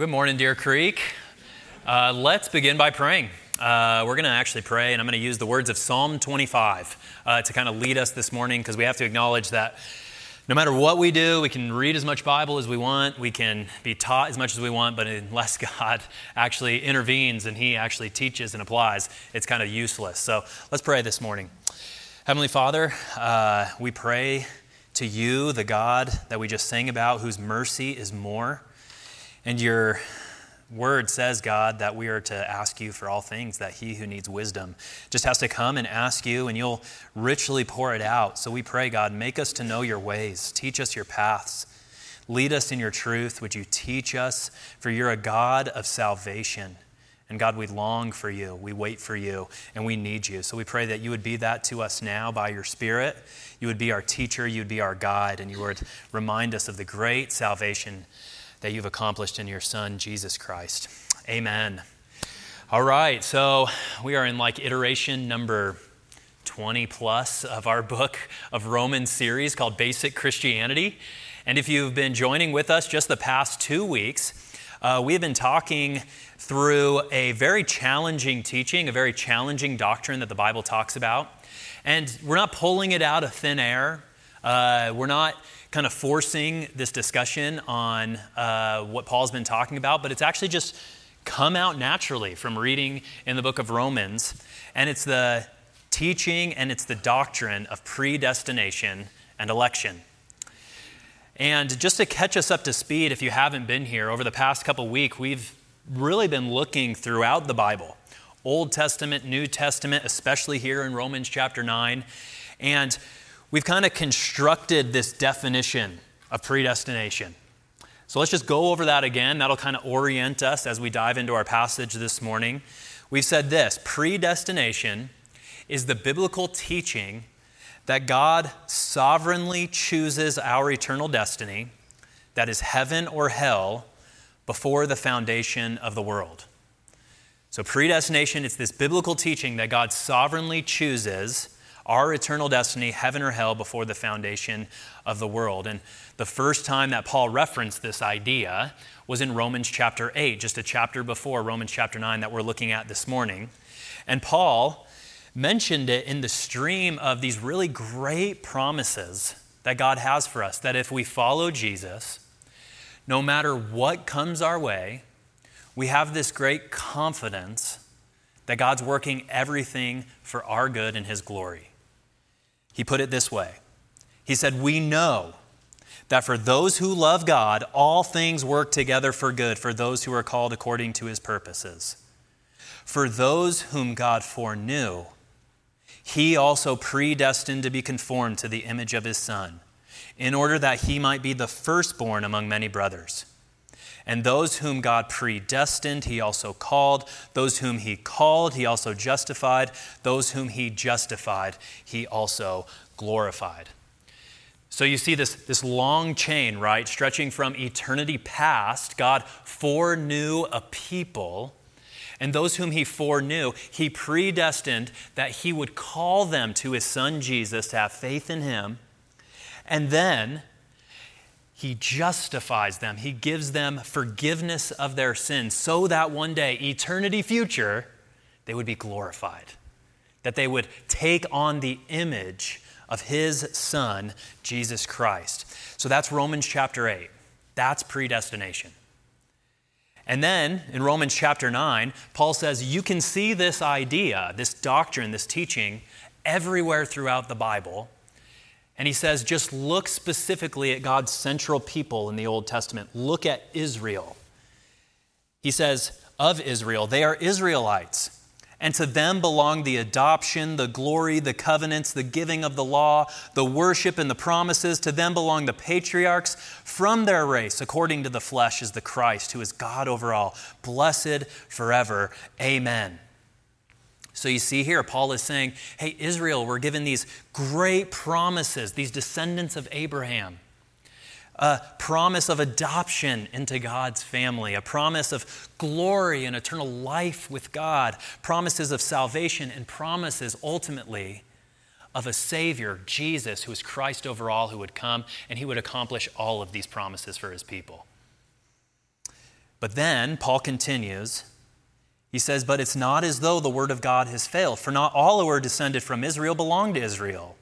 Good morning, Deer Creek. Uh, let's begin by praying. Uh, we're going to actually pray, and I'm going to use the words of Psalm 25 uh, to kind of lead us this morning because we have to acknowledge that no matter what we do, we can read as much Bible as we want, we can be taught as much as we want, but unless God actually intervenes and He actually teaches and applies, it's kind of useless. So let's pray this morning. Heavenly Father, uh, we pray to you, the God that we just sang about, whose mercy is more. And your word says, God, that we are to ask you for all things, that he who needs wisdom just has to come and ask you, and you'll richly pour it out. So we pray, God, make us to know your ways, teach us your paths, lead us in your truth. Would you teach us? For you're a God of salvation. And God, we long for you, we wait for you, and we need you. So we pray that you would be that to us now by your Spirit. You would be our teacher, you would be our guide, and you would remind us of the great salvation that you've accomplished in your Son, Jesus Christ. Amen. All right, so we are in like iteration number 20 plus of our book of Romans series called Basic Christianity. And if you've been joining with us just the past two weeks, uh, we have been talking through a very challenging teaching, a very challenging doctrine that the Bible talks about. And we're not pulling it out of thin air. Uh, we're not kind of forcing this discussion on uh, what Paul's been talking about, but it's actually just come out naturally from reading in the book of Romans. And it's the teaching and it's the doctrine of predestination and election. And just to catch us up to speed, if you haven't been here, over the past couple weeks, we've really been looking throughout the Bible Old Testament, New Testament, especially here in Romans chapter 9. And we've kind of constructed this definition of predestination. So let's just go over that again. That'll kind of orient us as we dive into our passage this morning. We've said this predestination is the biblical teaching that God sovereignly chooses our eternal destiny, that is heaven or hell, before the foundation of the world. So, predestination, it's this biblical teaching that God sovereignly chooses our eternal destiny, heaven or hell, before the foundation of the world. And the first time that Paul referenced this idea was in Romans chapter 8, just a chapter before Romans chapter 9 that we're looking at this morning. And Paul mentioned it in the stream of these really great promises that God has for us that if we follow Jesus, no matter what comes our way, we have this great confidence that God's working everything for our good and His glory. He put it this way He said, We know that for those who love God, all things work together for good for those who are called according to his purposes. For those whom God foreknew, he also predestined to be conformed to the image of his Son, in order that he might be the firstborn among many brothers. And those whom God predestined, he also called. Those whom he called, he also justified. Those whom he justified, he also glorified. So you see this, this long chain, right, stretching from eternity past. God foreknew a people, and those whom he foreknew, he predestined that he would call them to his son Jesus to have faith in him. And then he justifies them. He gives them forgiveness of their sins so that one day, eternity future, they would be glorified. That they would take on the image of his son, Jesus Christ. So that's Romans chapter 8. That's predestination. And then in Romans chapter 9, Paul says you can see this idea, this doctrine, this teaching everywhere throughout the Bible. And he says, just look specifically at God's central people in the Old Testament. Look at Israel. He says, of Israel, they are Israelites. And to them belong the adoption, the glory, the covenants, the giving of the law, the worship, and the promises. To them belong the patriarchs. From their race, according to the flesh, is the Christ, who is God over all, blessed forever. Amen. So you see here, Paul is saying, hey, Israel, we're given these great promises, these descendants of Abraham. A promise of adoption into God's family, a promise of glory and eternal life with God, promises of salvation, and promises ultimately of a Savior, Jesus, who is Christ over all, who would come and he would accomplish all of these promises for his people. But then Paul continues. He says, But it's not as though the word of God has failed, for not all who are descended from Israel belong to Israel,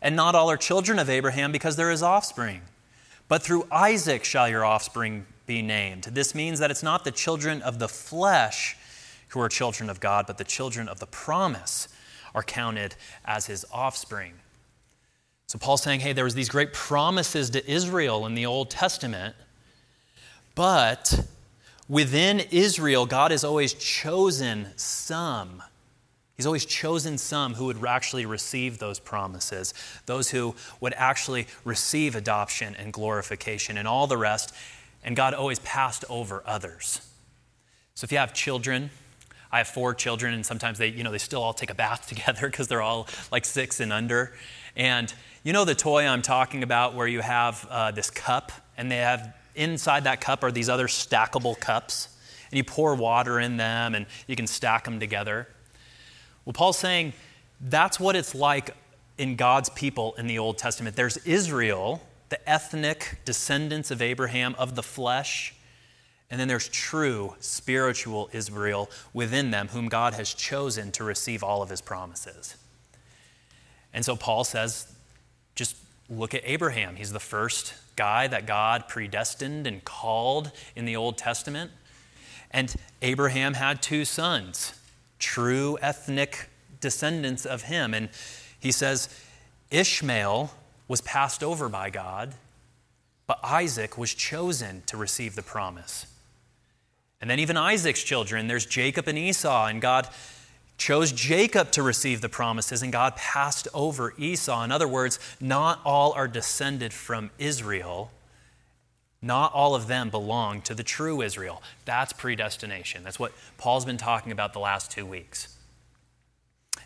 and not all are children of Abraham because there is offspring. But through Isaac shall your offspring be named. This means that it's not the children of the flesh who are children of God, but the children of the promise are counted as his offspring. So Paul's saying, hey, there was these great promises to Israel in the Old Testament, but within Israel, God has always chosen some. He's always chosen some who would actually receive those promises, those who would actually receive adoption and glorification and all the rest. And God always passed over others. So if you have children, I have four children, and sometimes they, you know, they still all take a bath together because they're all like six and under. And you know the toy I'm talking about where you have uh, this cup, and they have inside that cup are these other stackable cups, and you pour water in them, and you can stack them together. Well, Paul's saying that's what it's like in God's people in the Old Testament. There's Israel, the ethnic descendants of Abraham of the flesh, and then there's true spiritual Israel within them, whom God has chosen to receive all of his promises. And so Paul says, just look at Abraham. He's the first guy that God predestined and called in the Old Testament. And Abraham had two sons, true ethnic descendants of him. And he says, Ishmael was passed over by God, but Isaac was chosen to receive the promise. And then even Isaac's children, there's Jacob and Esau, and God chose Jacob to receive the promises, and God passed over Esau. In other words, not all are descended from Israel. Not all of them belong to the true Israel. That's predestination. That's what Paul's been talking about the last two weeks.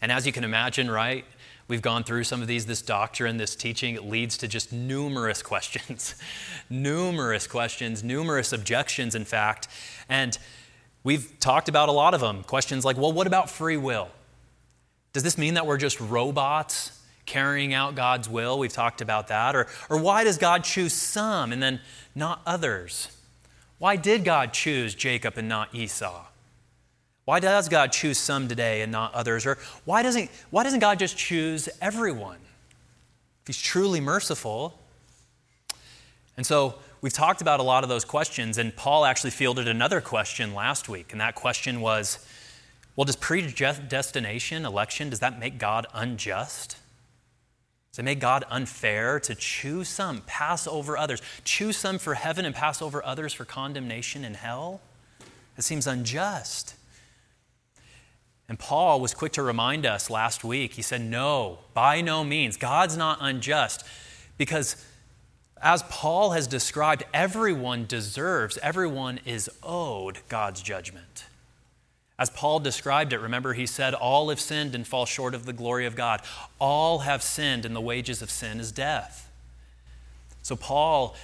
And as you can imagine, right, We've gone through some of these, this doctrine, this teaching. It leads to just numerous questions, numerous questions, numerous objections, in fact. And we've talked about a lot of them. Questions like, well, what about free will? Does this mean that we're just robots carrying out God's will? We've talked about that. Or, or why does God choose some and then not others? Why did God choose Jacob and not Esau? Why does God choose some today and not others? Or why doesn't, why doesn't God just choose everyone? If He's truly merciful. And so we've talked about a lot of those questions, and Paul actually fielded another question last week, and that question was well, does predestination, election, does that make God unjust? Does it make God unfair to choose some, pass over others, choose some for heaven and pass over others for condemnation in hell? It seems unjust. And Paul was quick to remind us last week. He said, No, by no means. God's not unjust. Because as Paul has described, everyone deserves, everyone is owed God's judgment. As Paul described it, remember he said, All have sinned and fall short of the glory of God. All have sinned, and the wages of sin is death. So Paul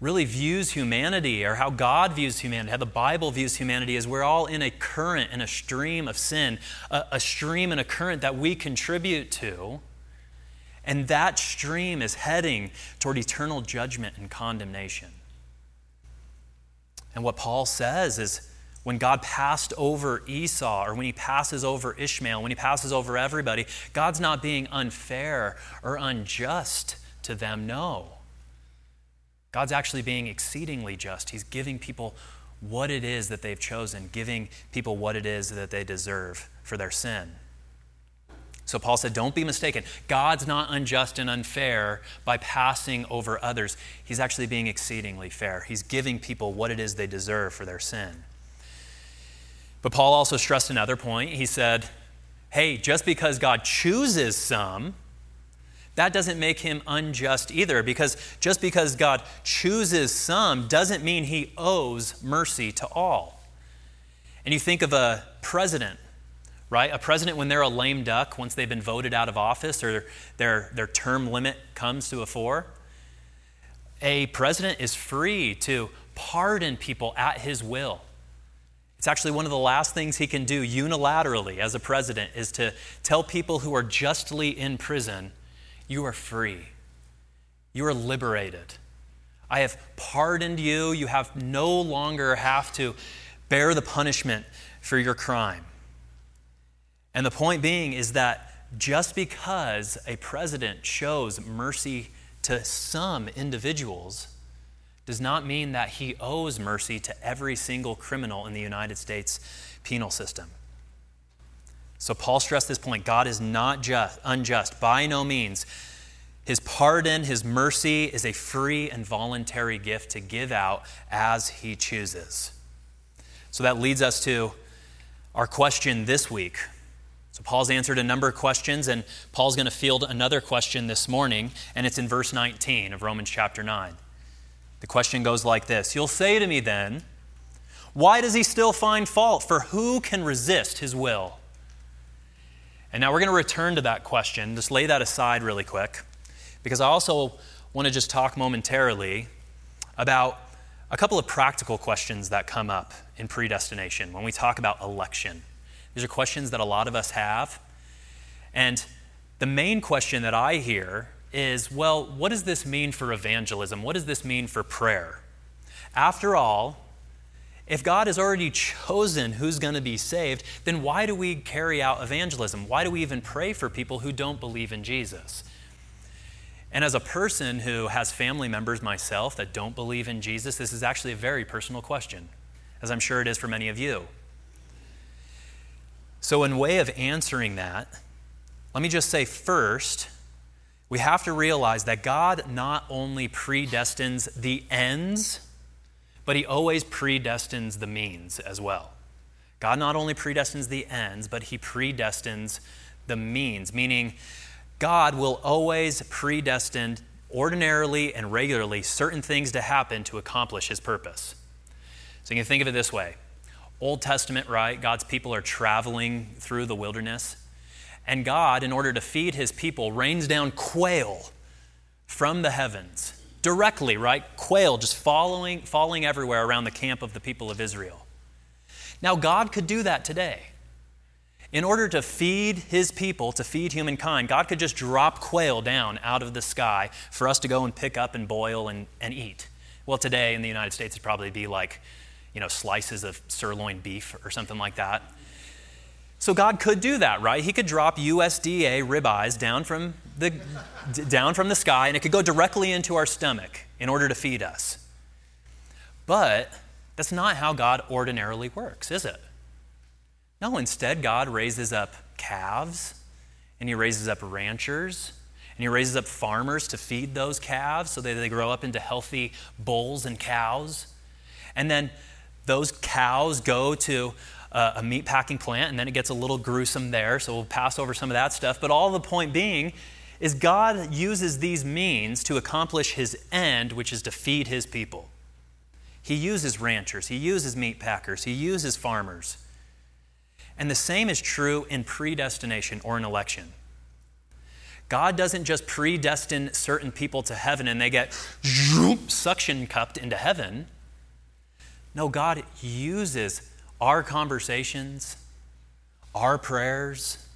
really views humanity or how God views humanity, how the Bible views humanity, is we're all in a current and a stream of sin, a, a, stream and a current that we contribute to. And that stream is heading toward eternal judgment and condemnation. And what Paul says is when God passed over Esau, or when he passes over Ishmael, when he passes over everybody, God's not being unfair or unjust to them. No. God's actually being exceedingly just. He's giving people what it is that they've chosen, giving people what it is that they deserve for their sin. So Paul said, Don't be mistaken. God's not unjust and unfair by passing over others. He's actually being exceedingly fair. He's giving people what it is they deserve for their sin. But Paul also stressed another point. He said, Hey, just because God chooses some, that doesn't make him unjust either, because just because God chooses some doesn't mean he owes mercy to all. And you think of a president, right? A president, when they're a lame duck, once they've been voted out of office or their, their term limit comes to a four, a president is free to pardon people at his will. It's actually one of the last things he can do unilaterally as a president is to tell people who are justly in prison you are free. You are liberated. I have pardoned you. You have no longer have to bear the punishment for your crime. And the point being is that just because a president shows mercy to some individuals does not mean that he owes mercy to every single criminal in the United States penal system. So Paul stressed this point God is not just, unjust, by no means. His pardon, his mercy is a free and voluntary gift to give out as he chooses. So that leads us to our question this week. Paul's answered a number of questions, and Paul's going to field another question this morning, and it's in verse 19 of Romans chapter 9. The question goes like this You'll say to me then, why does he still find fault? For who can resist his will? And now we're going to return to that question. Just lay that aside really quick because I also want to just talk momentarily about a couple of practical questions that come up in predestination when we talk about election. These are questions that a lot of us have. And the main question that I hear is well, what does this mean for evangelism? What does this mean for prayer? After all, if God has already chosen who's going to be saved, then why do we carry out evangelism? Why do we even pray for people who don't believe in Jesus? And as a person who has family members myself that don't believe in Jesus, this is actually a very personal question, as I'm sure it is for many of you. So, in way of answering that, let me just say first, we have to realize that God not only predestines the ends, but He always predestines the means as well. God not only predestines the ends, but He predestines the means, meaning God will always predestine ordinarily and regularly certain things to happen to accomplish his purpose. So you can think of it this way Old Testament, right? God's people are traveling through the wilderness. And God, in order to feed his people, rains down quail from the heavens directly, right? Quail just following, falling everywhere around the camp of the people of Israel. Now, God could do that today. In order to feed his people, to feed humankind, God could just drop quail down out of the sky for us to go and pick up and boil and, and eat. Well, today in the United States, it'd probably be like, you know, slices of sirloin beef or something like that. So God could do that, right? He could drop USDA ribeyes down from the, down from the sky and it could go directly into our stomach in order to feed us. But that's not how God ordinarily works, is it? No, instead, God raises up calves and he raises up ranchers and he raises up farmers to feed those calves so that they grow up into healthy bulls and cows. And then those cows go to a, a meat packing plant, and then it gets a little gruesome there, so we'll pass over some of that stuff. But all the point being is God uses these means to accomplish his end, which is to feed his people. He uses ranchers, he uses meat packers, he uses farmers. And the same is true in predestination or in election. God doesn't just predestine certain people to heaven and they get suction cupped into heaven. No, God uses our conversations, our prayers,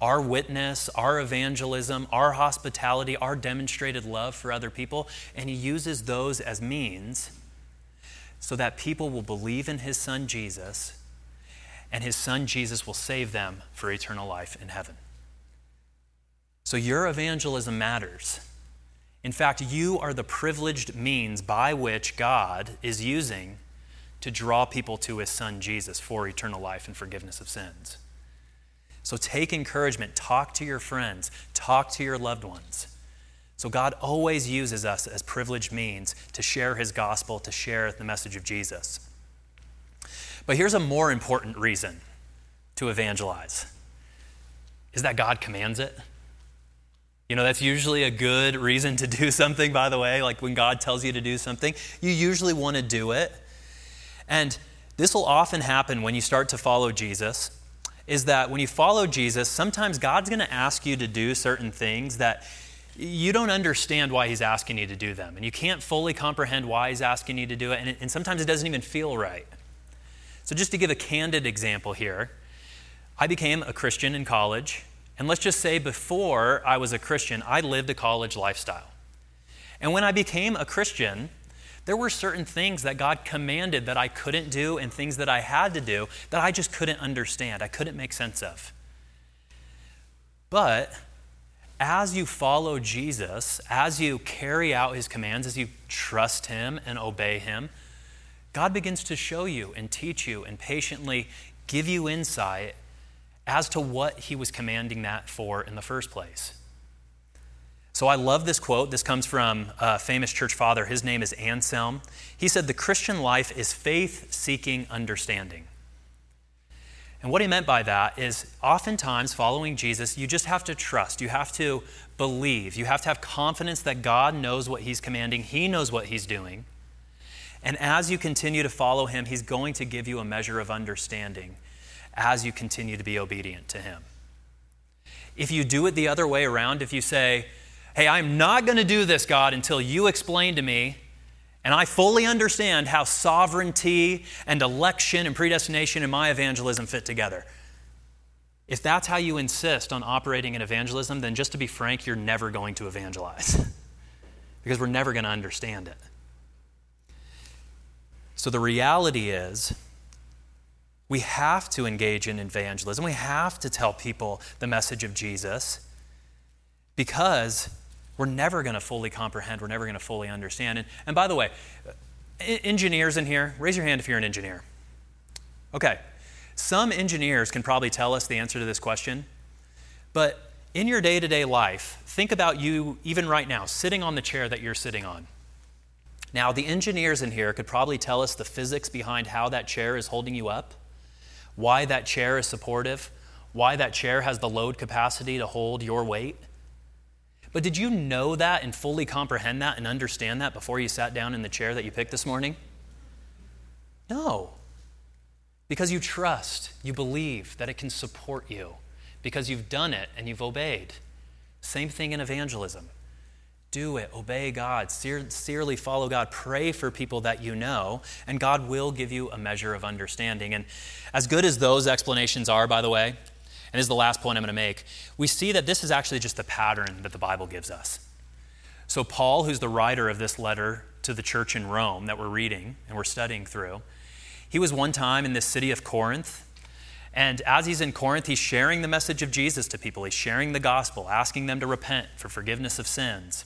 our witness, our evangelism, our hospitality, our demonstrated love for other people, and He uses those as means so that people will believe in His Son Jesus and his son Jesus will save them for eternal life in heaven. So your evangelism matters. In fact, you are the privileged means by which God is using to draw people to his son Jesus for eternal life and forgiveness of sins. So take encouragement, talk to your friends, talk to your loved ones. So God always uses us as privileged means to share his gospel, to share the message of Jesus. But here's a more important reason to evangelize is that God commands it. You know, that's usually a good reason to do something, by the way. Like when God tells you to do something, you usually want to do it. And this will often happen when you start to follow Jesus. Is that when you follow Jesus, sometimes God's going to ask you to do certain things that you don't understand why He's asking you to do them. And you can't fully comprehend why He's asking you to do it. And, and sometimes it doesn't even feel right. So, just to give a candid example here, I became a Christian in college. And let's just say before I was a Christian, I lived a college lifestyle. And when I became a Christian, There were certain things that God commanded that I couldn't do and things that I had to do that I just couldn't understand. I couldn't make sense of. But as you follow Jesus, as you carry out his commands, as you trust him and obey him, God begins to show you and teach you and patiently give you insight as to what he was commanding that for in the first place. So I love this quote. This comes from a famous church father. His name is Anselm. He said, The Christian life is faith seeking understanding. And what he meant by that is oftentimes following Jesus, you just have to trust. You have to believe. You have to have confidence that God knows what he's commanding, he knows what he's doing. And as you continue to follow him, he's going to give you a measure of understanding as you continue to be obedient to him. If you do it the other way around, if you say, hey, I'm not going to do this, God, until you explain to me and I fully understand how sovereignty and election and predestination and my evangelism fit together. If that's how you insist on operating in evangelism, then just to be frank, you're never going to evangelize because we're never going to understand it. So the reality is, we have to engage in evangelism. We have to tell people the message of Jesus because we're never going to fully comprehend, we're never going to fully understand. And, and by the way, uh, engineers in here, raise your hand if you're an engineer. Okay, some engineers can probably tell us the answer to this question, but in your day to day life, think about you, even right now, sitting on the chair that you're sitting on. Now, the engineers in here could probably tell us the physics behind how that chair is holding you up, why that chair is supportive, why that chair has the load capacity to hold your weight. But did you know that and fully comprehend that and understand that before you sat down in the chair that you picked this morning? No. Because you trust, you believe that it can support you, because you've done it and you've obeyed. Same thing in evangelism. Do it, obey God, sincerely follow God, pray for people that you know, and God will give you a measure of understanding. And as good as those explanations are, by the way, and this is the last point I'm going to make, we see that this is actually just the pattern that the Bible gives us. So, Paul, who's the writer of this letter to the church in Rome that we're reading and we're studying through, he was one time in this city of Corinth. And as he's in Corinth, he's sharing the message of Jesus to people. He's sharing the gospel, asking them to repent for forgiveness of sins.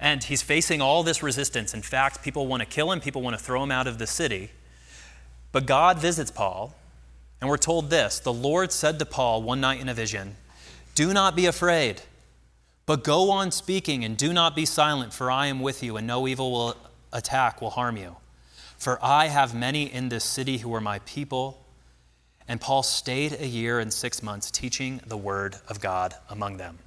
And he's facing all this resistance. In fact, people want to kill him, people want to throw him out of the city. But God visits Paul and we're told this The Lord said to Paul one night in a vision, Do not be afraid, but go on speaking and do not be silent, for I am with you, and no evil will attack will harm you. For I have many in this city who are my people. And Paul stayed a year and six months teaching the word of God among them.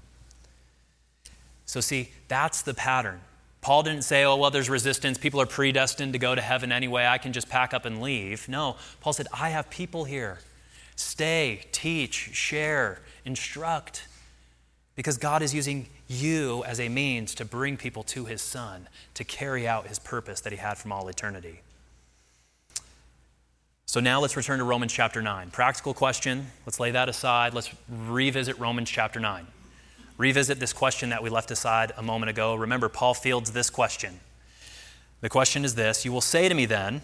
So, see, that's the pattern. Paul didn't say, oh, well, there's resistance. People are predestined to go to heaven anyway. I can just pack up and leave. No, Paul said, I have people here. Stay, teach, share, instruct. Because God is using you as a means to bring people to his son, to carry out his purpose that he had from all eternity. So now let's return to Romans chapter 9. Practical question. Let's lay that aside. Let's revisit Romans chapter 9 revisit this question that we left aside a moment ago. Remember, Paul fields this question. The question is this You will say to me then,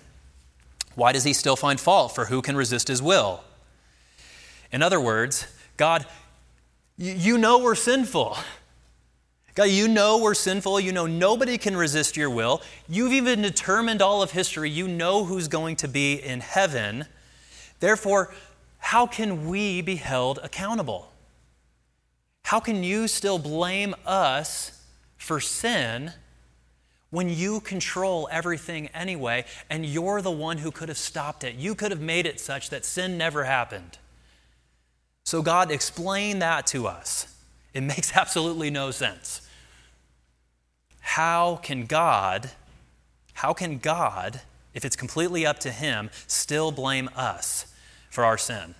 why does he still find fault? For who can resist his will? In other words, God, you know we're sinful. God, you know we're sinful. You know nobody can resist your will. You've even determined all of history. You know who's going to be in heaven. Therefore, how can we be held accountable? How can you still blame us for sin when you control everything anyway and you're the one who could have stopped it? You could have made it such that sin never happened. So, God, explain that to us. It makes absolutely no sense. How can God, how can God, if it's completely up to Him, still blame us for our sin?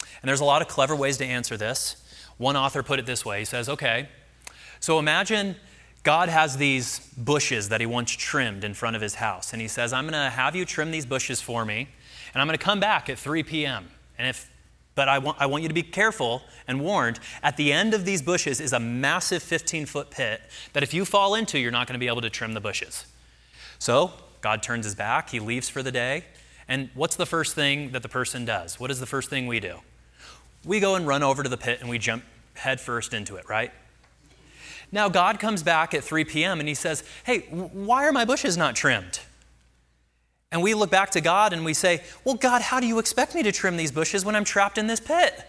And there's a lot of clever ways to answer this. One author put it this way He says, okay, so imagine God has these bushes that he wants trimmed in front of his house. And he says, I'm going to have you trim these bushes for me, and I'm going to come back at 3 p.m. And if but I want, I want you to be careful and warned. At the end of these bushes is a massive 15 foot pit that if you fall into, you're not going to be able to trim the bushes. So God turns his back, he leaves for the day. And what's the first thing that the person does? What is the first thing we do? We go and run over to the pit and we jump headfirst into it, right? Now, God comes back at 3 p.m. and he says, Hey, why are my bushes not trimmed? And we look back to God and we say, Well, God, how do you expect me to trim these bushes when I'm trapped in this pit?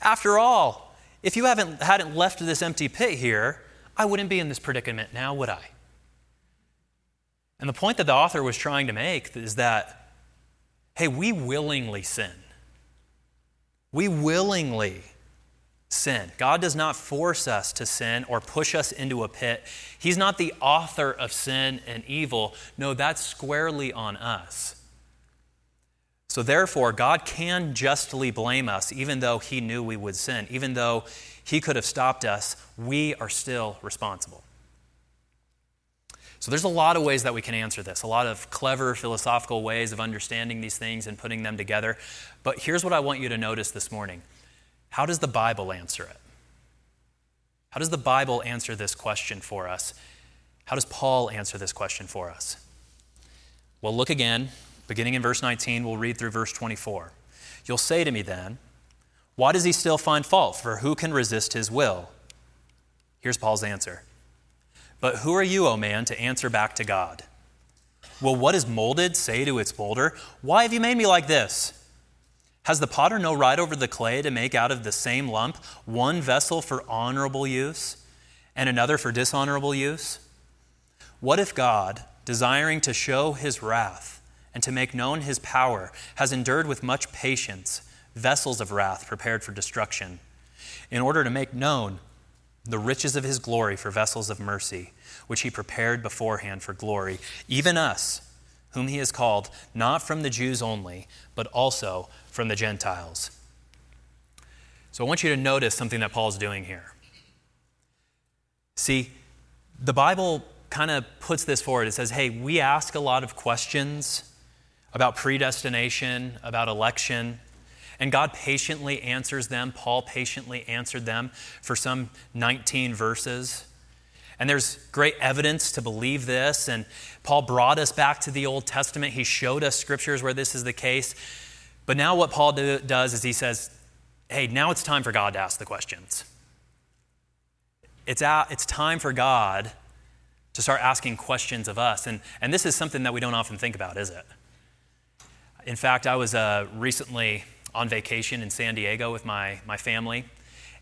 After all, if you haven't, hadn't left this empty pit here, I wouldn't be in this predicament now, would I? And the point that the author was trying to make is that, hey, we willingly sin. We willingly sin. God does not force us to sin or push us into a pit. He's not the author of sin and evil. No, that's squarely on us. So, therefore, God can justly blame us, even though He knew we would sin. Even though He could have stopped us, we are still responsible. So, there's a lot of ways that we can answer this, a lot of clever philosophical ways of understanding these things and putting them together. But here's what I want you to notice this morning How does the Bible answer it? How does the Bible answer this question for us? How does Paul answer this question for us? Well, look again Beginning in verse 19, we'll read through verse 24. You'll say to me then, Why does he still find fault? For who can resist his will? Here's Paul's answer. But who are you, O man, to answer back to God? Will what is molded say to its boulder, Why have you made me like this? Has the potter no right over the clay to make out of the same lump one vessel for honorable use and another for dishonorable use? What if God, desiring to show his wrath, and to make known his power, has endured with much patience vessels of wrath prepared for destruction, in order to make known the riches of his glory for vessels of mercy, which he prepared beforehand for glory, even us, whom he has called, not from the Jews only, but also from the Gentiles. So I want you to notice something that Paul's doing here. See, the Bible kind of puts this forward. It says, hey, we ask a lot of questions about predestination, about election. And God patiently answers them. Paul patiently answered them for some 19 verses. And there's great evidence to believe this. And Paul brought us back to the Old Testament. He showed us scriptures where this is the case. But now, what Paul do, does is he says, hey, now it's time for God to ask the questions. It's, it's time for God to start asking questions of us. And, and this is something that we don't often think about, is it? In fact, I was uh, recently on vacation in San Diego with my, my family.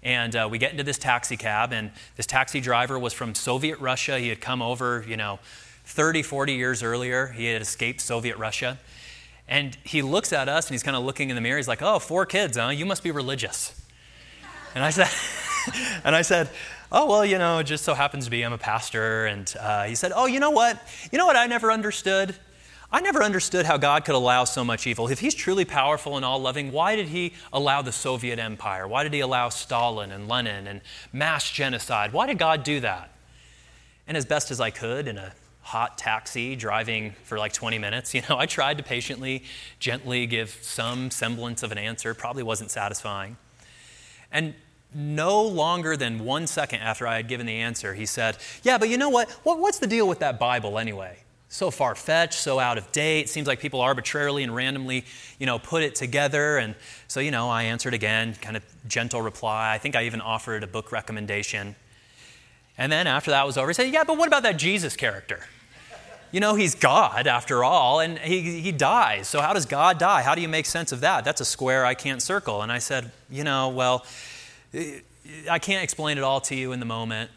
And uh, we get into this taxi cab, and this taxi driver was from Soviet Russia. He had come over, you know, 30, 40 years earlier. He had escaped Soviet Russia. And he looks at us and he's kind of looking in the mirror. He's like, Oh, four kids, huh? You must be religious. And I said, and I said, Oh, well, you know, it just so happens to be I'm a pastor. And uh, he said, Oh, you know what? You know what I never understood? I never understood how God could allow so much evil. If He's truly powerful and all loving, why did He allow the Soviet Empire? Why did He allow Stalin and Lenin and mass genocide? Why did God do that? And as best as I could in a hot taxi driving for like 20 minutes, you know, I tried to patiently, gently give some semblance of an answer. Probably wasn't satisfying. And no longer than one second after I had given the answer, he said, Yeah, but you know what? What's the deal with that Bible anyway? So far fetched, so out of date. Seems like people arbitrarily and randomly, you know, put it together. And so, you know, I answered again, kind of gentle reply. I think I even offered a book recommendation. And then after that was over, he said, Yeah, but what about that Jesus character? You know, he's God after all, and he, he dies. So, how does God die? How do you make sense of that? That's a square I can't circle. And I said, You know, well, I can't explain it all to you in the moment.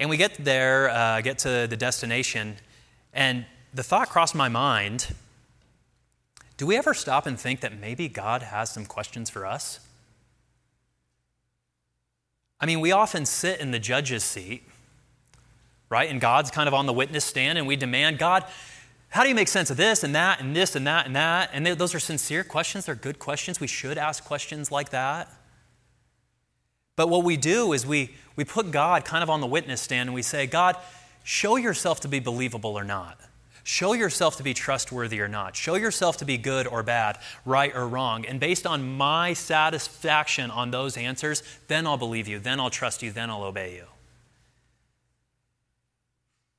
And we get there, uh, get to the destination, and the thought crossed my mind do we ever stop and think that maybe God has some questions for us? I mean, we often sit in the judge's seat, right? And God's kind of on the witness stand, and we demand, God, how do you make sense of this and that and this and that and that? And those are sincere questions, they're good questions. We should ask questions like that. But what we do is we, we put God kind of on the witness stand and we say, God, show yourself to be believable or not. Show yourself to be trustworthy or not. Show yourself to be good or bad, right or wrong. And based on my satisfaction on those answers, then I'll believe you, then I'll trust you, then I'll obey you.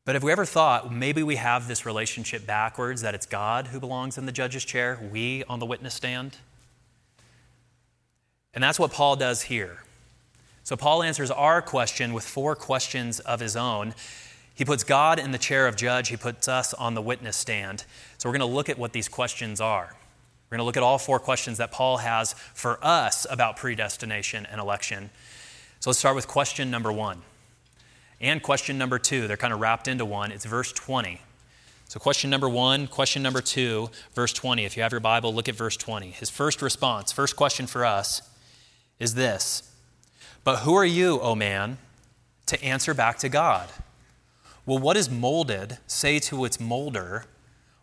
But have we ever thought maybe we have this relationship backwards, that it's God who belongs in the judge's chair, we on the witness stand? And that's what Paul does here. So Paul answers our question with four questions of his own. He puts God in the chair of judge, he puts us on the witness stand. So we're going to look at what these questions are. We're going to look at all four questions that Paul has for us about predestination and election. So let's start with question number one. And question number two, they're kind of wrapped into one. It's verse 20. So, question number one, question number two, verse 20. If you have your Bible, look at verse 20. His first response, first question for us is this But who are you, O man, to answer back to God? Will what is molded say to its molder,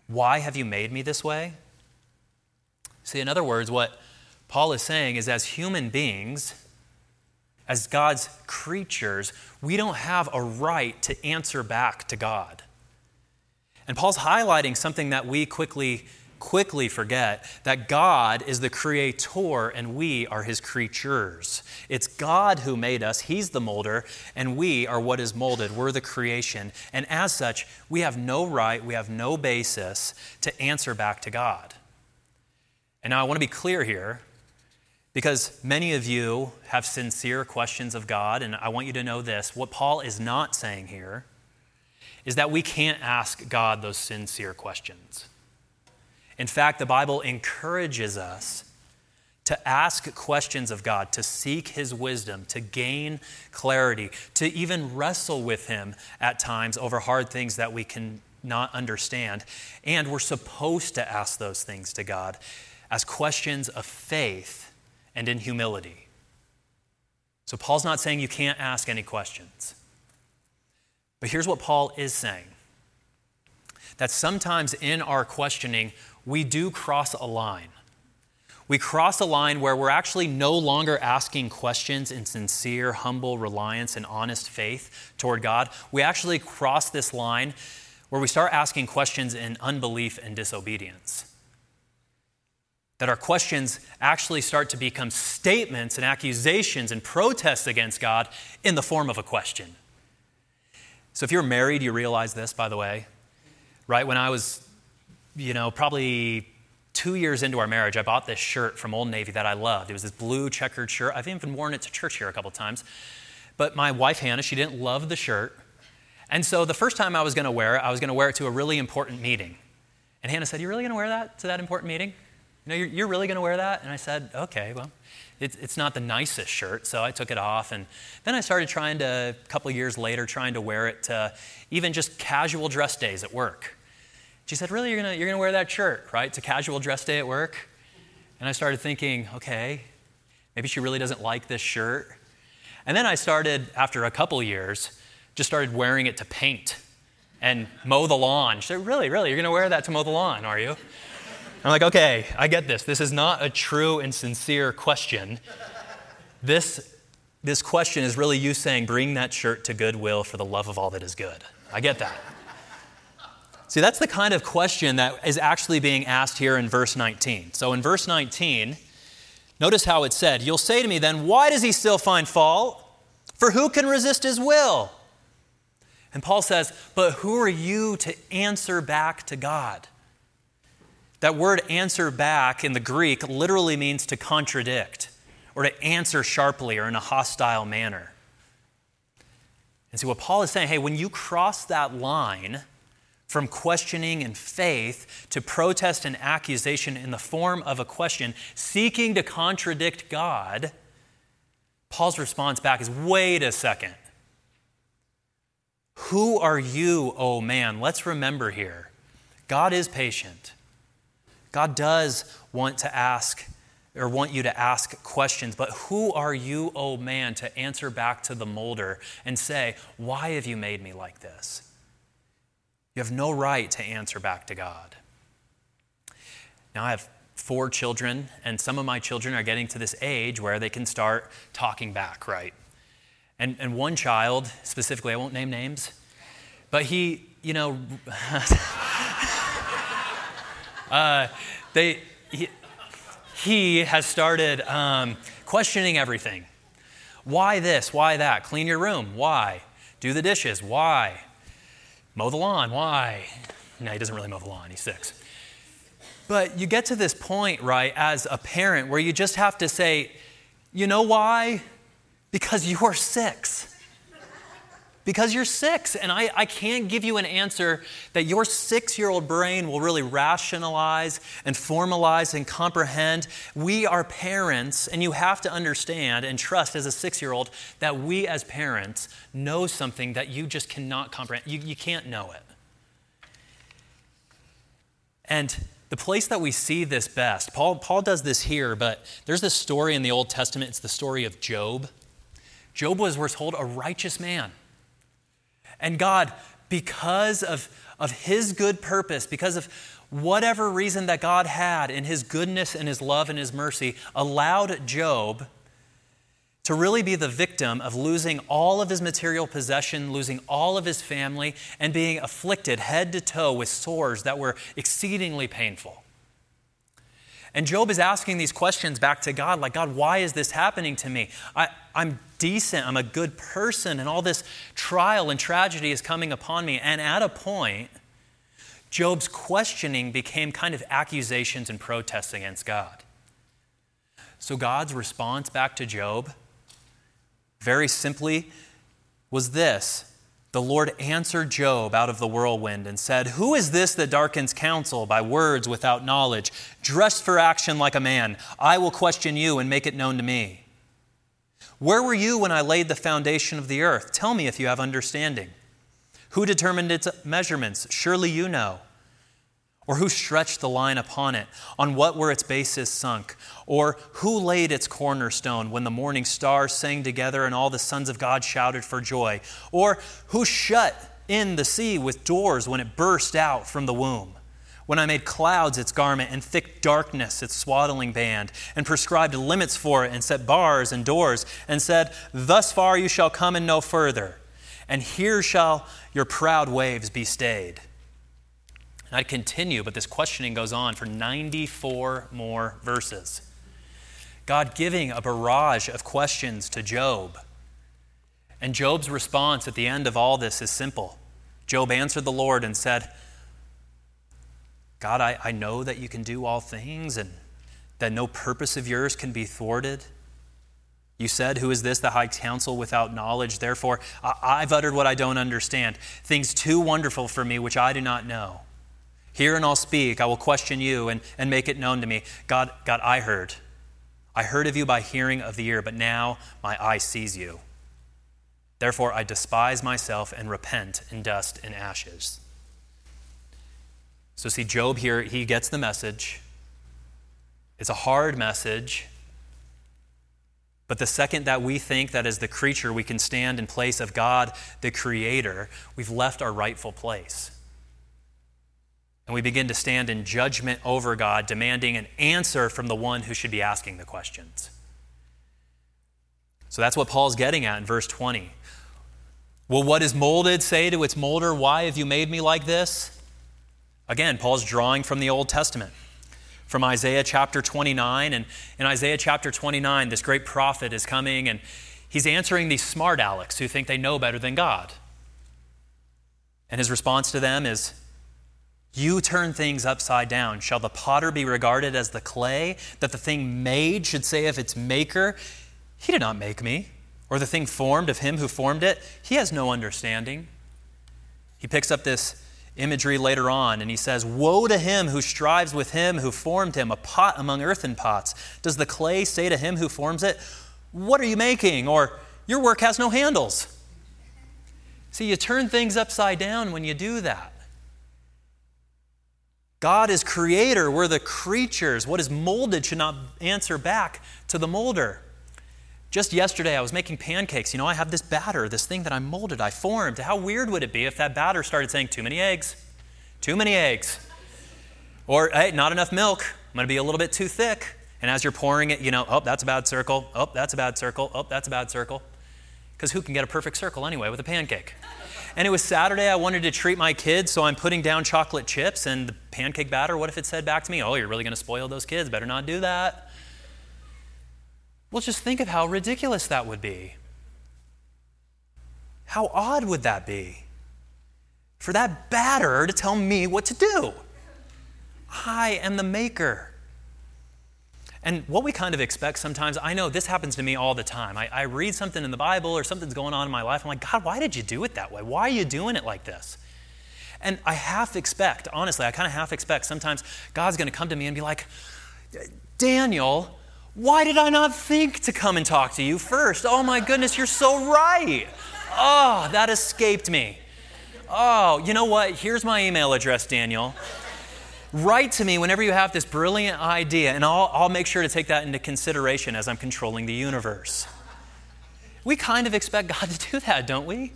Why have you made me this way? See, in other words, what Paul is saying is as human beings, as God's creatures, we don't have a right to answer back to God. And Paul's highlighting something that we quickly quickly forget that God is the creator and we are his creatures. It's God who made us, he's the molder, and we are what is molded. We're the creation. And as such, we have no right, we have no basis to answer back to God. And now I want to be clear here because many of you have sincere questions of God, and I want you to know this. What Paul is not saying here is that we can't ask God those sincere questions. In fact, the Bible encourages us to ask questions of God, to seek His wisdom, to gain clarity, to even wrestle with Him at times over hard things that we can not understand. And we're supposed to ask those things to God as questions of faith and in humility. So, Paul's not saying you can't ask any questions. But here's what Paul is saying that sometimes in our questioning, we do cross a line. We cross a line where we're actually no longer asking questions in sincere, humble reliance and honest faith toward God. We actually cross this line where we start asking questions in unbelief and disobedience. That our questions actually start to become statements and accusations and protests against God in the form of a question. So, if you're married, you realize this, by the way. Right? When I was you know, probably two years into our marriage, I bought this shirt from Old Navy that I loved. It was this blue checkered shirt. I've even worn it to church here a couple times. But my wife, Hannah, she didn't love the shirt. And so the first time I was going to wear it, I was going to wear it to a really important meeting. And Hannah said, You're really going to wear that to that important meeting? You know, you're, you're really going to wear that? And I said, Okay, well, it's, it's not the nicest shirt, so I took it off. And then I started trying to, a couple years later, trying to wear it to even just casual dress days at work. She said, Really, you're going you're gonna wear that shirt, right? It's a casual dress day at work? And I started thinking, Okay, maybe she really doesn't like this shirt. And then I started, after a couple years, just started wearing it to paint and mow the lawn. She said, Really, really, you're going to wear that to mow the lawn, are you? I'm like, Okay, I get this. This is not a true and sincere question. This, this question is really you saying, Bring that shirt to Goodwill for the love of all that is good. I get that. See, that's the kind of question that is actually being asked here in verse 19. So in verse 19, notice how it said, You'll say to me then, why does he still find fault? For who can resist his will? And Paul says, But who are you to answer back to God? That word answer back in the Greek literally means to contradict or to answer sharply or in a hostile manner. And see, what Paul is saying, hey, when you cross that line, from questioning and faith to protest and accusation in the form of a question, seeking to contradict God, Paul's response back is wait a second. Who are you, oh man? Let's remember here God is patient. God does want to ask or want you to ask questions, but who are you, oh man, to answer back to the molder and say, Why have you made me like this? You have no right to answer back to God. Now, I have four children, and some of my children are getting to this age where they can start talking back, right? And, and one child, specifically, I won't name names, but he, you know, uh, they, he, he, has started um, questioning everything. Why this? Why that? Clean your room. Why? Do the dishes. Why? Mow the lawn. Why? No, he doesn't really mow the lawn. He's six. But you get to this point, right, as a parent, where you just have to say, you know why? Because you're six because you're six. And I, I can't give you an answer that your six year old brain will really rationalize and formalize and comprehend. We are parents, and you have to understand and trust as a six year old that we as parents know something that you just cannot comprehend. You, you can't know it. And the place that we see this best, Paul, Paul does this here, but there's this story in the Old Testament. It's the story of Job. Job was, we're told, a righteous man. And God, because of, of His good purpose, because of whatever reason that God had in His goodness and His love and His mercy, allowed Job to really be the victim of losing all of his material possession, losing all of his family, and being afflicted head to toe with sores that were exceedingly painful. And Job is asking these questions back to God, like, God, why is this happening to me? I, I'm decent, I'm a good person, and all this trial and tragedy is coming upon me. And at a point, Job's questioning became kind of accusations and protests against God. So God's response back to Job, very simply, was this the Lord answered Job out of the whirlwind and said, Who is this that darkens counsel by words without knowledge? Dressed for action like a man, I will question you and make it known to me. Where were you when I laid the foundation of the earth? Tell me if you have understanding. Who determined its measurements? Surely you know. Or who stretched the line upon it? On what were its bases sunk? Or who laid its cornerstone when the morning stars sang together and all the sons of God shouted for joy? Or who shut in the sea with doors when it burst out from the womb? When I made clouds its garment and thick darkness its swaddling band, and prescribed limits for it, and set bars and doors, and said, Thus far you shall come and no further, and here shall your proud waves be stayed. I'd continue, but this questioning goes on for 94 more verses. God giving a barrage of questions to Job. And Job's response at the end of all this is simple. Job answered the Lord and said, God, I, I know that you can do all things and that no purpose of yours can be thwarted. You said, Who is this, the high counsel without knowledge? Therefore, I, have uttered what I don't understand, things too wonderful for me which I do not know. Hear and I'll speak. I will question you and, and make it known to me. God, God, I heard. I heard of you by hearing of the ear, but now my eye sees you. Therefore, I despise myself and repent in dust and ashes. So, see, Job here, he gets the message. It's a hard message. But the second that we think that as the creature we can stand in place of God, the Creator, we've left our rightful place. And we begin to stand in judgment over God, demanding an answer from the one who should be asking the questions. So that's what Paul's getting at in verse 20. Will what is molded say to its molder, Why have you made me like this? Again, Paul's drawing from the Old Testament, from Isaiah chapter 29. And in Isaiah chapter 29, this great prophet is coming and he's answering these smart Alex who think they know better than God. And his response to them is, you turn things upside down. Shall the potter be regarded as the clay, that the thing made should say of its maker, He did not make me? Or the thing formed of him who formed it, He has no understanding. He picks up this imagery later on and he says, Woe to him who strives with him who formed him, a pot among earthen pots. Does the clay say to him who forms it, What are you making? Or, Your work has no handles. See, you turn things upside down when you do that. God is creator, we're the creatures. What is molded should not answer back to the molder. Just yesterday, I was making pancakes. You know, I have this batter, this thing that I molded, I formed. How weird would it be if that batter started saying, too many eggs, too many eggs? Or, hey, not enough milk, I'm going to be a little bit too thick. And as you're pouring it, you know, oh, that's a bad circle. Oh, that's a bad circle. Oh, that's a bad circle. Because who can get a perfect circle anyway with a pancake? And it was Saturday. I wanted to treat my kids, so I'm putting down chocolate chips and the pancake batter. What if it said back to me, Oh, you're really going to spoil those kids? Better not do that. Well, just think of how ridiculous that would be. How odd would that be? for that batter to tell me what to do. I am the maker. And what we kind of expect sometimes, I know this happens to me all the time. I, I, read something in the Bible or something's going on in my life. I'm like, God, why did you do it that way? Why are you doing it like this? And I half expect, honestly, I kind of half expect sometimes God's going to come to me and be like, Daniel, why did I not think to come and talk to you first? Oh my goodness, you're so right. Oh, that escaped me. Oh, you know what? Here's my email address, Daniel. Write to me whenever you have this brilliant idea, and I'll, I'll make sure to take that into consideration as I'm controlling the universe. We kind of expect God to do that, don't we?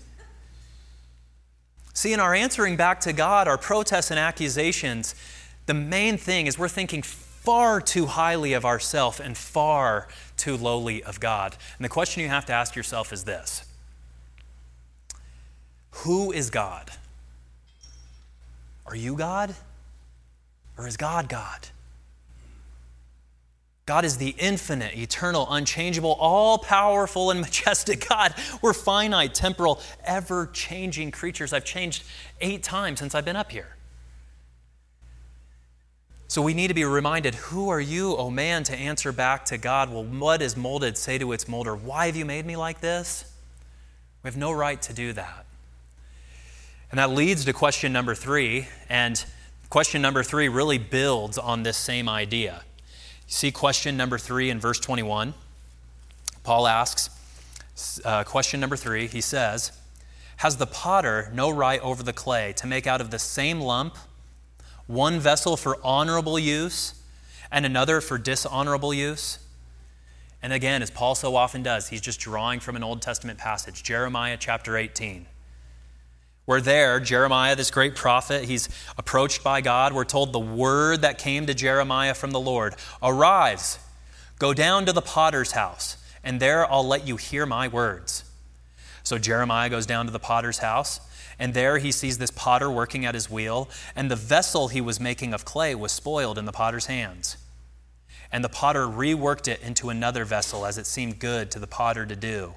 See, in our answering back to God, our protests and accusations, the main thing is we're thinking far too highly of ourselves and far too lowly of God. And the question you have to ask yourself is this Who is God? Are you God? Or is God God? God is the infinite, eternal, unchangeable, all powerful, and majestic God. We're finite, temporal, ever changing creatures. I've changed eight times since I've been up here. So we need to be reminded who are you, O oh man, to answer back to God? Well, what is molded? Say to its molder, Why have you made me like this? We have no right to do that. And that leads to question number three. And question number three really builds on this same idea. You see question number three in verse 21. Paul asks, uh, question number three, he says, Has the potter no right over the clay to make out of the same lump? one vessel for honorable use and another for dishonorable use. And again, as Paul so often does, he's just drawing from an Old Testament passage, Jeremiah chapter 18. We're there, Jeremiah, this great prophet, he's approached by God. We're told the word that came to Jeremiah from the Lord Arise, go down to the potter's house, and there I'll let you hear my words. So Jeremiah goes down to the potter's house. And there he sees this potter working at his wheel, and the vessel he was making of clay was spoiled in the potter's hands. And the potter reworked it into another vessel as it seemed good to the potter to do.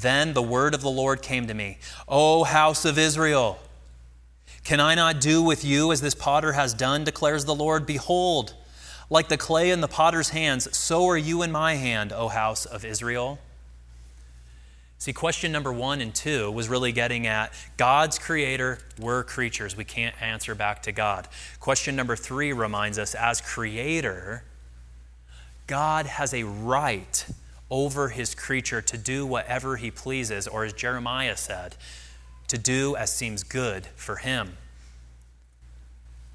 Then the word of the Lord came to me O house of Israel, can I not do with you as this potter has done, declares the Lord? Behold, like the clay in the potter's hands, so are you in my hand, O house of Israel. See, question number one and two was really getting at God's creator, we're creatures. We can't answer back to God. Question number three reminds us as creator, God has a right over his creature to do whatever he pleases, or as Jeremiah said, to do as seems good for him.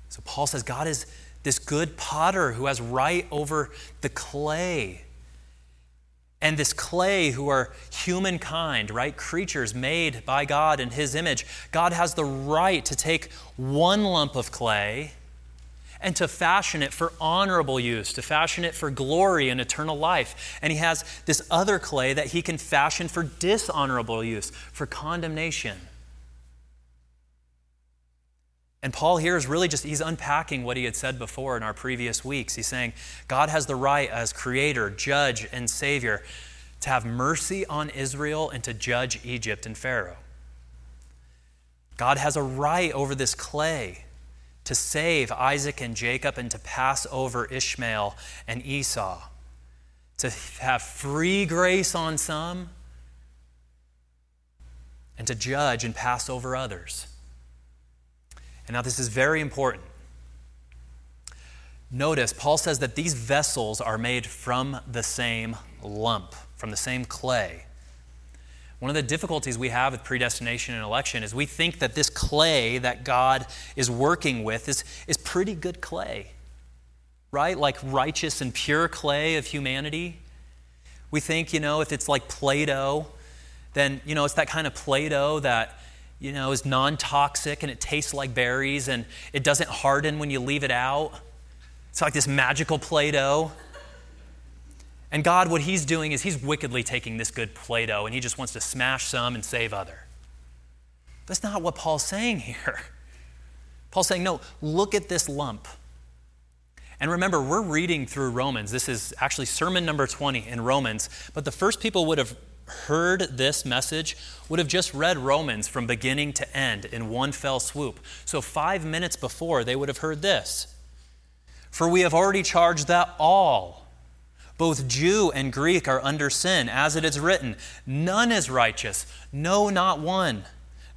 So Paul says God is this good potter who has right over the clay and this clay, who are humankind, right? Creatures made by God in His image. God has the right to take one lump of clay and to fashion it for honorable use, to fashion it for glory and eternal life. And He has this other clay that He can fashion for dishonorable use, for condemnation. And Paul here is really just, he's unpacking what he had said before in our previous weeks. He's saying God has the right as creator, judge, and savior to have mercy on Israel and to judge Egypt and Pharaoh. God has a right over this clay to save Isaac and Jacob and to pass over Ishmael and Esau, to have free grace on some and to judge and pass over others. And now, this is very important. Notice, Paul says that these vessels are made from the same lump, from the same clay. One of the difficulties we have with predestination and election is we think that this clay that God is working with is, is pretty good clay, right? Like righteous and pure clay of humanity. We think, you know, if it's like Play Doh, then, you know, it's that kind of Play Doh that you know, is non toxic and it tastes like berries and it doesn't harden when you leave it out. It's like this magical Play Doh. And God, what He's doing is He's wickedly taking this good Play Doh and He just wants to smash some and save other. That's not what Paul's saying here. Paul's saying, no, look at this lump. And remember, we're reading through Romans. This is actually sermon number 20 in Romans. But the first people would have heard this message would have just read Romans from beginning to end in one fell swoop. So, five minutes before, they would have heard this For we have already charged that all, both Jew and Greek, are under sin, as it is written, None is righteous, no, not one.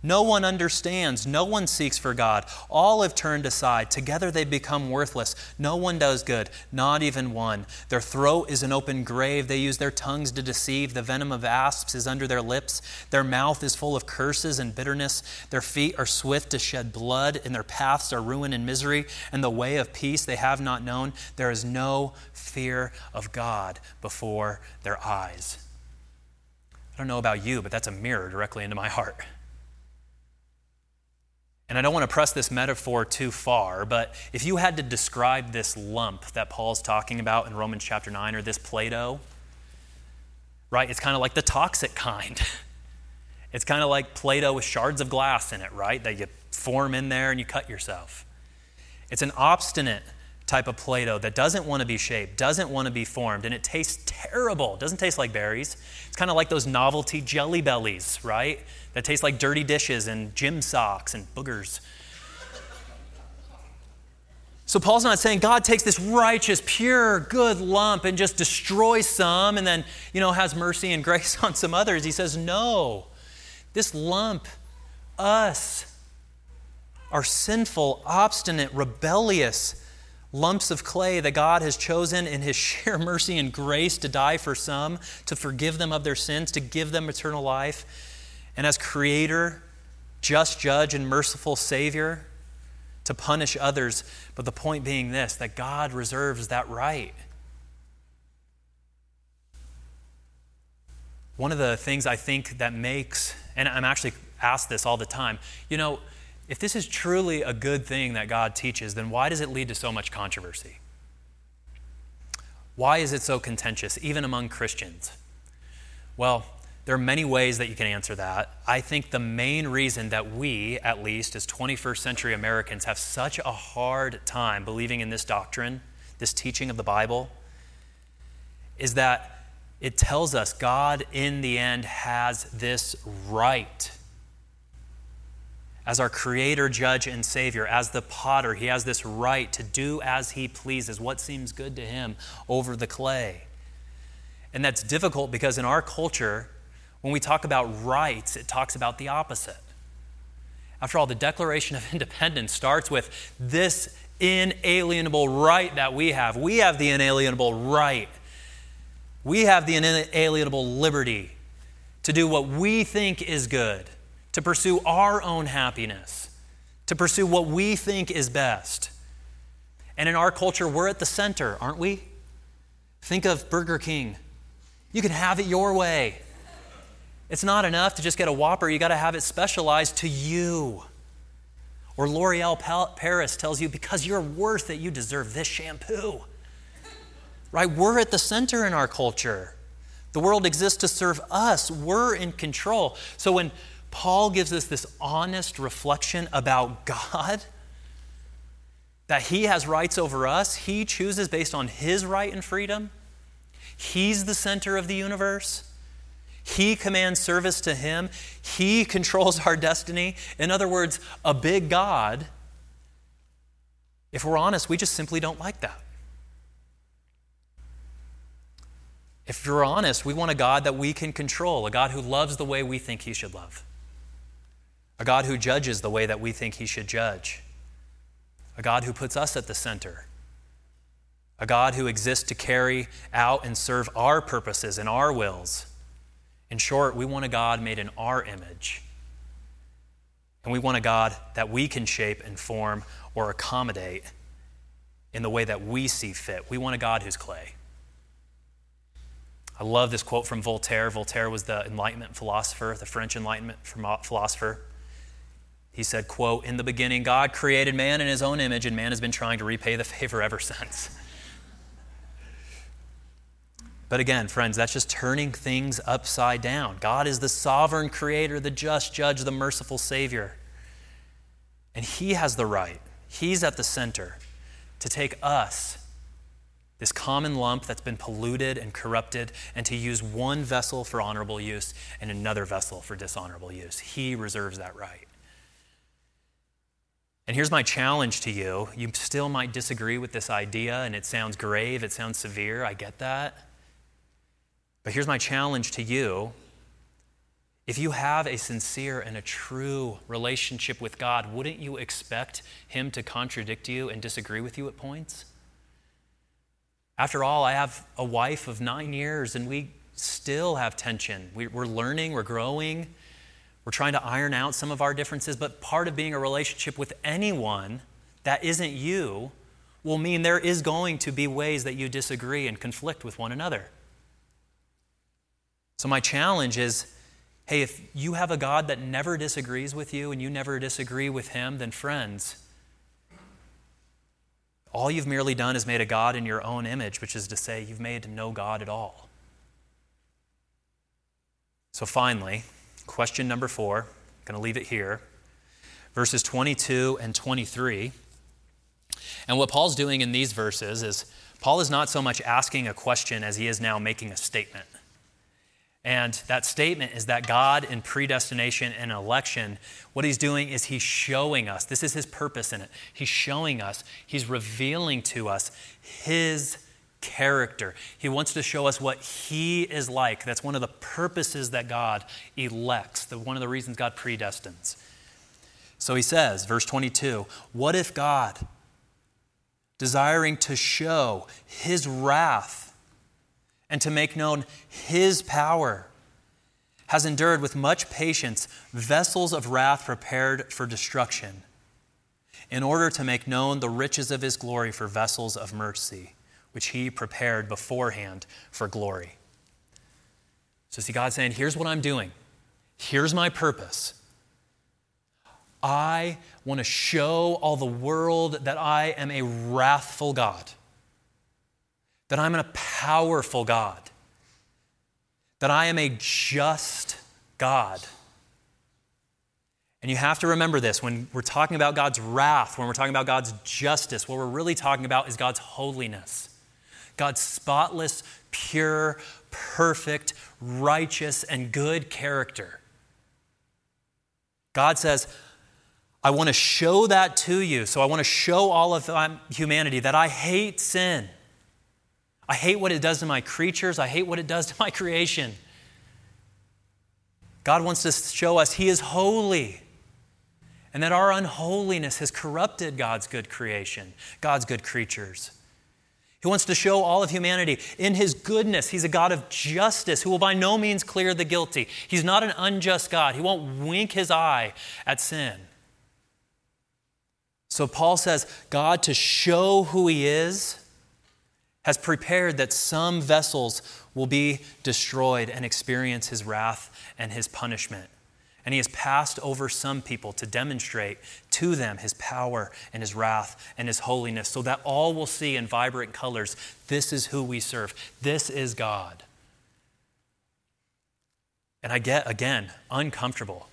No one understands. No one seeks for God. All have turned aside. Together they become worthless. No one does good, not even one. Their throat is an open grave. They use their tongues to deceive. The venom of asps is under their lips. Their mouth is full of curses and bitterness. Their feet are swift to shed blood, and their paths are ruin and misery. And the way of peace they have not known. There is no fear of God before their eyes. I don't know about you, but that's a mirror directly into my heart. And I don't want to press this metaphor too far, but if you had to describe this lump that Paul's talking about in Romans chapter 9 or this Play Doh, right, it's kind of like the toxic kind. It's kind of like Play Doh with shards of glass in it, right, that you form in there and you cut yourself. It's an obstinate type of Play Doh that doesn't want to be shaped, doesn't want to be formed, and it tastes terrible. It doesn't taste like berries. It's kind of like those novelty jelly bellies, right? That taste like dirty dishes and gym socks and boogers. So Paul's not saying God takes this righteous, pure, good lump and just destroys some and then, you know, has mercy and grace on some others. He says, no. This lump, us, are sinful, obstinate, rebellious, lumps of clay that God has chosen in His sheer mercy and grace to die for some, to forgive them of their sins, to give them eternal life. And as Creator, just judge, and merciful Savior, to punish others. But the point being this that God reserves that right. One of the things I think that makes, and I'm actually asked this all the time, you know, if this is truly a good thing that God teaches, then why does it lead to so much controversy? Why is it so contentious, even among Christians? Well, there are many ways that you can answer that. I think the main reason that we, at least as 21st century Americans, have such a hard time believing in this doctrine, this teaching of the Bible, is that it tells us God, in the end, has this right as our creator, judge, and savior, as the potter, he has this right to do as he pleases, what seems good to him over the clay. And that's difficult because in our culture, when we talk about rights, it talks about the opposite. After all, the Declaration of Independence starts with this inalienable right that we have. We have the inalienable right. We have the inalienable liberty to do what we think is good to pursue our own happiness, to pursue what we think is best. And in our culture, we're at the center, aren't we? Think of Burger King. You can have it your way. It's not enough to just get a Whopper, you got to have it specialized to you. Or L'Oreal Paris tells you, because you're worth it, you deserve this shampoo. Right? We're at the center in our culture. The world exists to serve us. We're in control. So when Paul gives us this honest reflection about God that he has rights over us. He chooses based on his right and freedom. He's the center of the universe. He commands service to him. He controls our destiny. In other words, a big God. If we're honest, we just simply don't like that. If you're honest, we want a God that we can control, a God who loves the way we think he should love a God who judges the way that we think he should judge, a God who puts us at the center, a God who exists to carry out and serve our purposes and our wills. In short, we want a God made in our image. And we want a God that we can shape and form or accommodate in the way that we see fit. We want a God who's clay. I love this quote from Voltaire. Voltaire was the Enlightenment philosopher, the French Enlightenment philosopher. He said, quote, In the beginning, God created man in his own image, and man has been trying to repay the favor ever since. But again, friends, that's just turning things upside down. God is the sovereign creator, the just judge, the merciful Savior. And He has the right, He's at the center to take us, this common lump that's been polluted and corrupted, and to use one vessel for honorable use and another vessel for dishonorable use. He reserves that right. And here's my challenge to you. You still might disagree with this idea, and it sounds grave, it sounds severe. I get that. But here's my challenge to you. If you have a sincere and a true relationship with God, wouldn't you expect Him to contradict you and disagree with you at points? After all, I have a wife of nine years, and we still have tension. We're learning, we're growing. We're trying to iron out some of our differences, but part of being a relationship with anyone that isn't you will mean there is going to be ways that you disagree and conflict with one another. So, my challenge is hey, if you have a God that never disagrees with you and you never disagree with him, then friends, all you've merely done is made a God in your own image, which is to say, you've made no God at all. So, finally, Question number four, I'm going to leave it here. Verses 22 and 23. And what Paul's doing in these verses is Paul is not so much asking a question as he is now making a statement. And that statement is that God, in predestination and election, what he's doing is he's showing us, this is his purpose in it. He's showing us, he's revealing to us his character. He wants to show us what He is like. That's one of the purposes that God elects, the, one of the reasons God predestines. So he says, verse 22 What if God, desiring to show His wrath and to make known His power, has endured with much patience vessels of wrath prepared for destruction, in order to make known the riches of His glory for vessels of mercy which he prepared beforehand for glory. So, see, God saying, Here's what I'm doing, here's my purpose. I want to show all the world that I am a wrathful God, that I'm a powerful God, that I am a just God. And you have to remember this when we're talking about God's wrath, when we're talking about God's justice, what we're really talking about is God's holiness. God's spotless, pure, perfect, righteous, and good character. God says, I want to show that to you. So I want to show all of um, humanity that I hate sin. I hate what it does to my creatures. I hate what it does to my creation. God wants to show us He is holy and that our unholiness has corrupted God's good creation, God's good creatures. He wants to show all of humanity in his goodness. He's a God of justice who will by no means clear the guilty. He's not an unjust God. He won't wink his eye at sin. So Paul says, God, to show who he is, has prepared that some vessels will be destroyed and experience his wrath and his punishment. And he has passed over some people to demonstrate to them his power and his wrath and his holiness, so that all will see in vibrant colors this is who we serve. This is God. And I get, again, uncomfortable.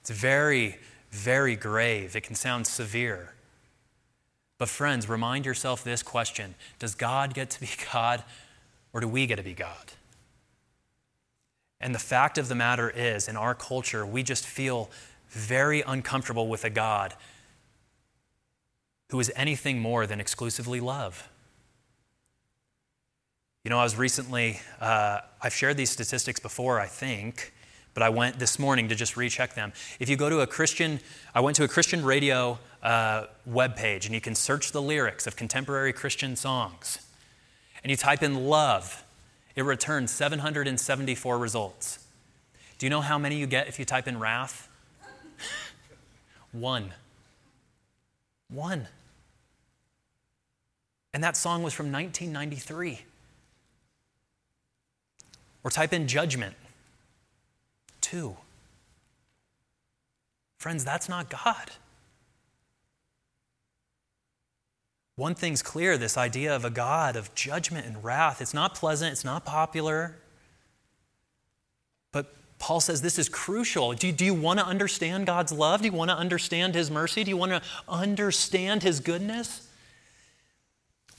It's very, very grave. It can sound severe. But, friends, remind yourself this question Does God get to be God, or do we get to be God? And the fact of the matter is, in our culture, we just feel very uncomfortable with a God who is anything more than exclusively love. You know, I was recently, uh, I've shared these statistics before, I think, but I went this morning to just recheck them. If you go to a Christian, I went to a Christian radio uh, webpage and you can search the lyrics of contemporary Christian songs. And you type in love, it returns 774 results. Do you know how many you get if you type in wrath? One. One. And that song was from 1993. Or type in judgment. Two. Friends, that's not God. One thing's clear this idea of a God of judgment and wrath. It's not pleasant, it's not popular. But Paul says this is crucial. Do, do you want to understand God's love? Do you want to understand His mercy? Do you want to understand His goodness?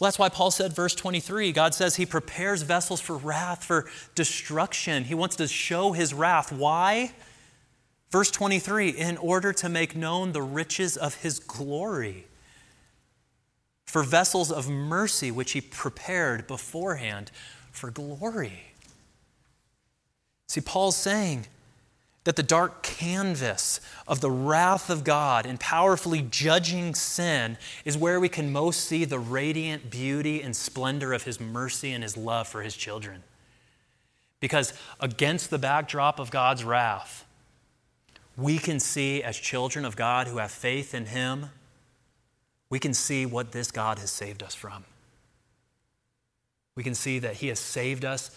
Well, that's why Paul said, verse 23, God says he prepares vessels for wrath, for destruction. He wants to show his wrath. Why? Verse 23, in order to make known the riches of his glory, for vessels of mercy, which he prepared beforehand for glory. See, Paul's saying, that the dark canvas of the wrath of God and powerfully judging sin is where we can most see the radiant beauty and splendor of His mercy and His love for His children. Because against the backdrop of God's wrath, we can see as children of God who have faith in Him, we can see what this God has saved us from. We can see that He has saved us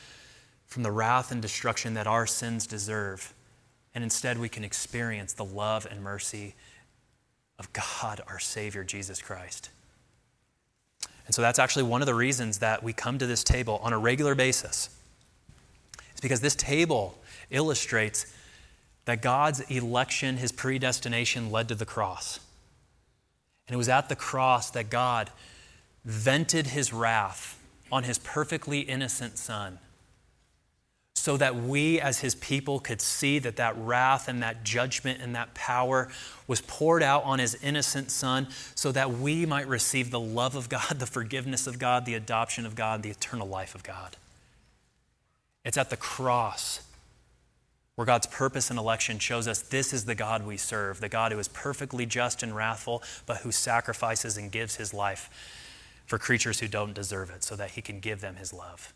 from the wrath and destruction that our sins deserve and instead, we can experience the love and mercy of God, our Savior, Jesus Christ. And so that's actually one of the reasons that we come to this table on a regular basis. It's because this table illustrates that God's election, his predestination, led to the cross. And it was at the cross that God vented his wrath on his perfectly innocent Son so that we as his people could see that that wrath and that judgment and that power was poured out on his innocent son so that we might receive the love of God, the forgiveness of God, the adoption of God, the eternal life of God. It's at the cross where God's purpose and election shows us this is the God we serve, the God who is perfectly just and wrathful, but who sacrifices and gives his life for creatures who don't deserve it so that he can give them his love.